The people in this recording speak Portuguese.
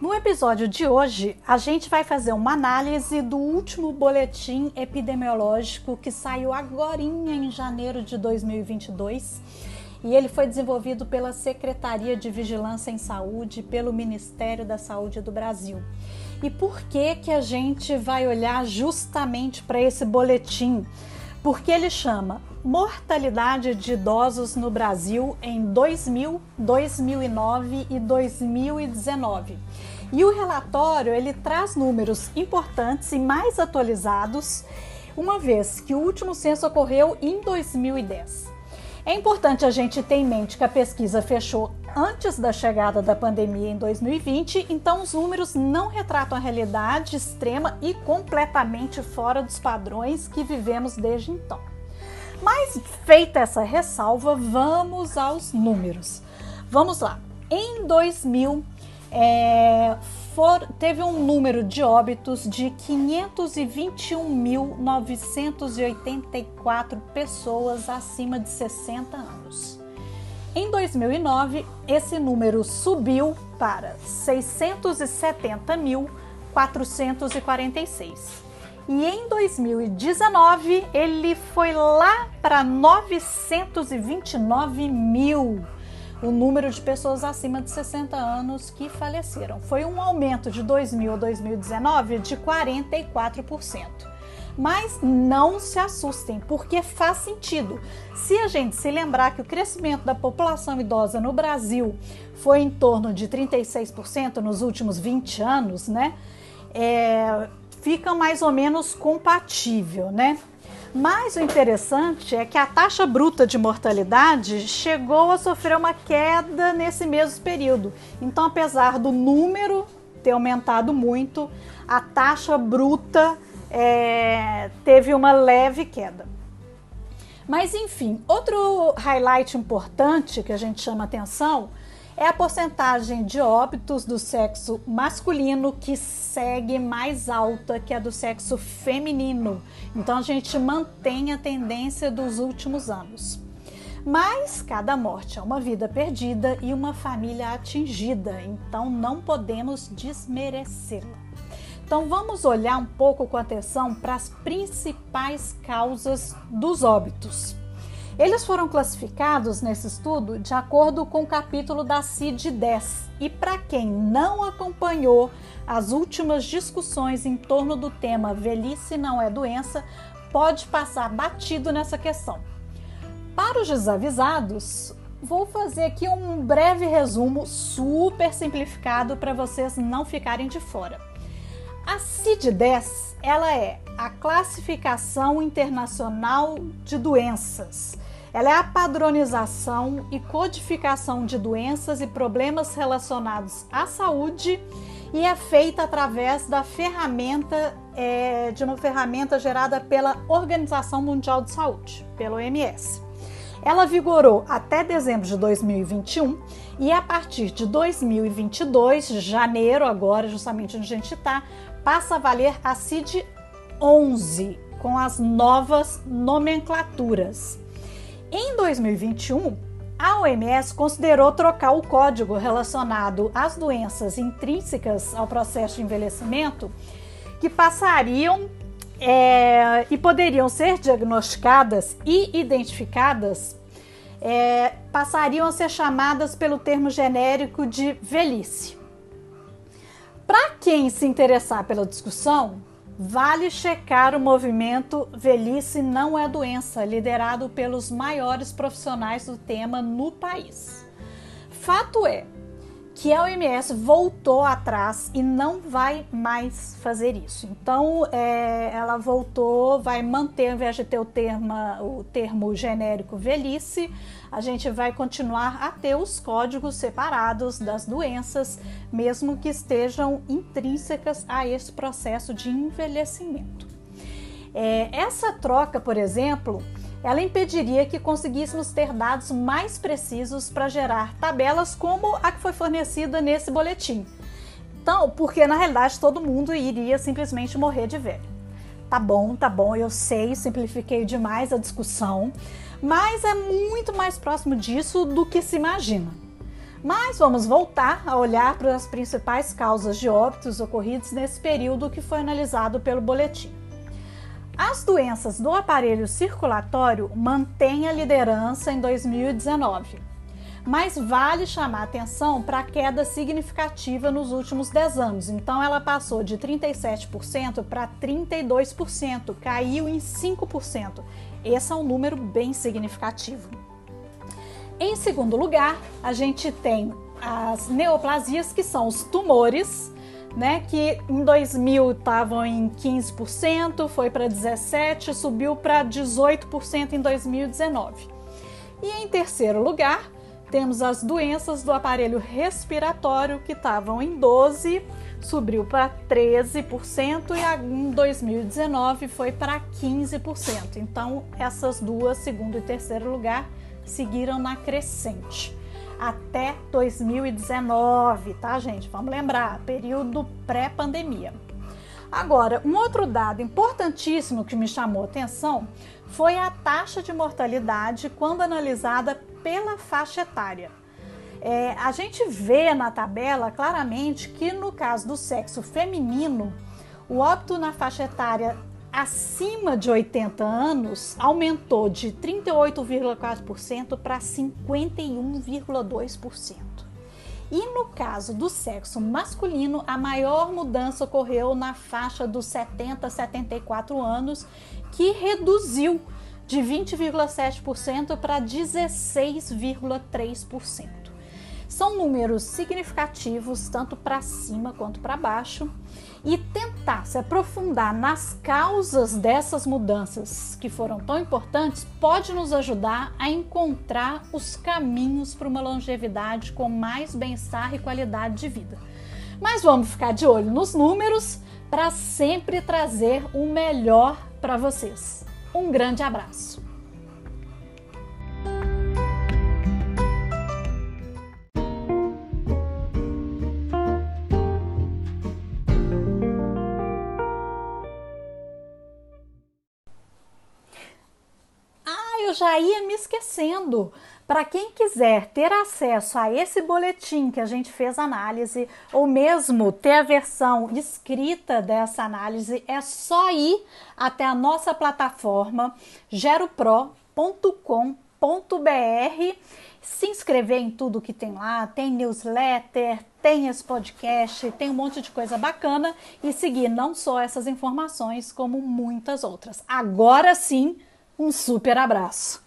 No episódio de hoje, a gente vai fazer uma análise do último boletim epidemiológico que saiu agora em janeiro de 2022 e ele foi desenvolvido pela Secretaria de Vigilância em Saúde, pelo Ministério da Saúde do Brasil. E por que que a gente vai olhar justamente para esse boletim? Porque ele chama Mortalidade de idosos no Brasil em 2000, 2009 e 2019. E o relatório ele traz números importantes e mais atualizados, uma vez que o último censo ocorreu em 2010. É importante a gente ter em mente que a pesquisa fechou antes da chegada da pandemia em 2020, então os números não retratam a realidade extrema e completamente fora dos padrões que vivemos desde então. Mas feita essa ressalva, vamos aos números. Vamos lá. Em 2000, é, for, teve um número de óbitos de 521.984 pessoas acima de 60 anos. Em 2009, esse número subiu para 670.446. E em 2019, ele foi lá para 929 mil o número de pessoas acima de 60 anos que faleceram. Foi um aumento de 2000 a 2019 de 44%. Mas não se assustem, porque faz sentido. Se a gente se lembrar que o crescimento da população idosa no Brasil foi em torno de 36% nos últimos 20 anos, né? É, fica mais ou menos compatível, né? Mas o interessante é que a taxa bruta de mortalidade chegou a sofrer uma queda nesse mesmo período. Então, apesar do número ter aumentado muito, a taxa bruta é, teve uma leve queda. Mas enfim, outro highlight importante que a gente chama atenção é a porcentagem de óbitos do sexo masculino que segue mais alta que a do sexo feminino. Então a gente mantém a tendência dos últimos anos. Mas cada morte é uma vida perdida e uma família atingida, então não podemos desmerecê-la. Então vamos olhar um pouco com atenção para as principais causas dos óbitos. Eles foram classificados nesse estudo de acordo com o capítulo da CID-10. E para quem não acompanhou as últimas discussões em torno do tema velhice não é doença, pode passar batido nessa questão. Para os desavisados, vou fazer aqui um breve resumo super simplificado para vocês não ficarem de fora. A CID-10, ela é a classificação internacional de doenças ela é a padronização e codificação de doenças e problemas relacionados à saúde e é feita através da ferramenta é, de uma ferramenta gerada pela Organização Mundial de Saúde, pelo OMS. Ela vigorou até dezembro de 2021 e a partir de 2022, janeiro agora, justamente onde a gente está, passa a valer a CID 11 com as novas nomenclaturas. Em 2021, a OMS considerou trocar o código relacionado às doenças intrínsecas ao processo de envelhecimento, que passariam é, e poderiam ser diagnosticadas e identificadas, é, passariam a ser chamadas pelo termo genérico de velhice. Para quem se interessar pela discussão, Vale checar o movimento Velhice Não é Doença, liderado pelos maiores profissionais do tema no país. Fato é que a OMS voltou atrás e não vai mais fazer isso. Então, é, ela voltou, vai manter, ao invés de ter o termo, o termo genérico velhice, a gente vai continuar a ter os códigos separados das doenças, mesmo que estejam intrínsecas a esse processo de envelhecimento. É, essa troca, por exemplo, ela impediria que conseguíssemos ter dados mais precisos para gerar tabelas como a que foi fornecida nesse boletim. Então, porque na realidade todo mundo iria simplesmente morrer de velho. Tá bom, tá bom, eu sei, simplifiquei demais a discussão, mas é muito mais próximo disso do que se imagina. Mas vamos voltar a olhar para as principais causas de óbitos ocorridos nesse período que foi analisado pelo boletim. As doenças do aparelho circulatório mantêm a liderança em 2019, mas vale chamar atenção para a queda significativa nos últimos 10 anos. Então, ela passou de 37% para 32%, caiu em 5%. Esse é um número bem significativo. Em segundo lugar, a gente tem as neoplasias, que são os tumores, né, que em 2000 estavam em 15%, foi para 17%, subiu para 18% em 2019. E em terceiro lugar, temos as doenças do aparelho respiratório, que estavam em 12%, subiu para 13% e em 2019 foi para 15%. Então, essas duas, segundo e terceiro lugar, seguiram na crescente até 2019, tá, gente? Vamos lembrar, período pré-pandemia. Agora, um outro dado importantíssimo que me chamou atenção foi a taxa de mortalidade quando analisada pela faixa etária. É, a gente vê na tabela claramente que no caso do sexo feminino, o óbito na faixa etária acima de 80 anos aumentou de 38,4% para 51,2%. E no caso do sexo masculino, a maior mudança ocorreu na faixa dos 70 a 74 anos, que reduziu de 20,7% para 16,3%. São números significativos tanto para cima quanto para baixo e tentar se aprofundar nas causas dessas mudanças que foram tão importantes pode nos ajudar a encontrar os caminhos para uma longevidade com mais bem-estar e qualidade de vida. Mas vamos ficar de olho nos números para sempre trazer o melhor para vocês. Um grande abraço! Já ia me esquecendo. Para quem quiser ter acesso a esse boletim que a gente fez análise, ou mesmo ter a versão escrita dessa análise, é só ir até a nossa plataforma geropro.com.br, se inscrever em tudo que tem lá, tem newsletter, tem esse podcast, tem um monte de coisa bacana e seguir não só essas informações, como muitas outras. Agora sim, um super abraço!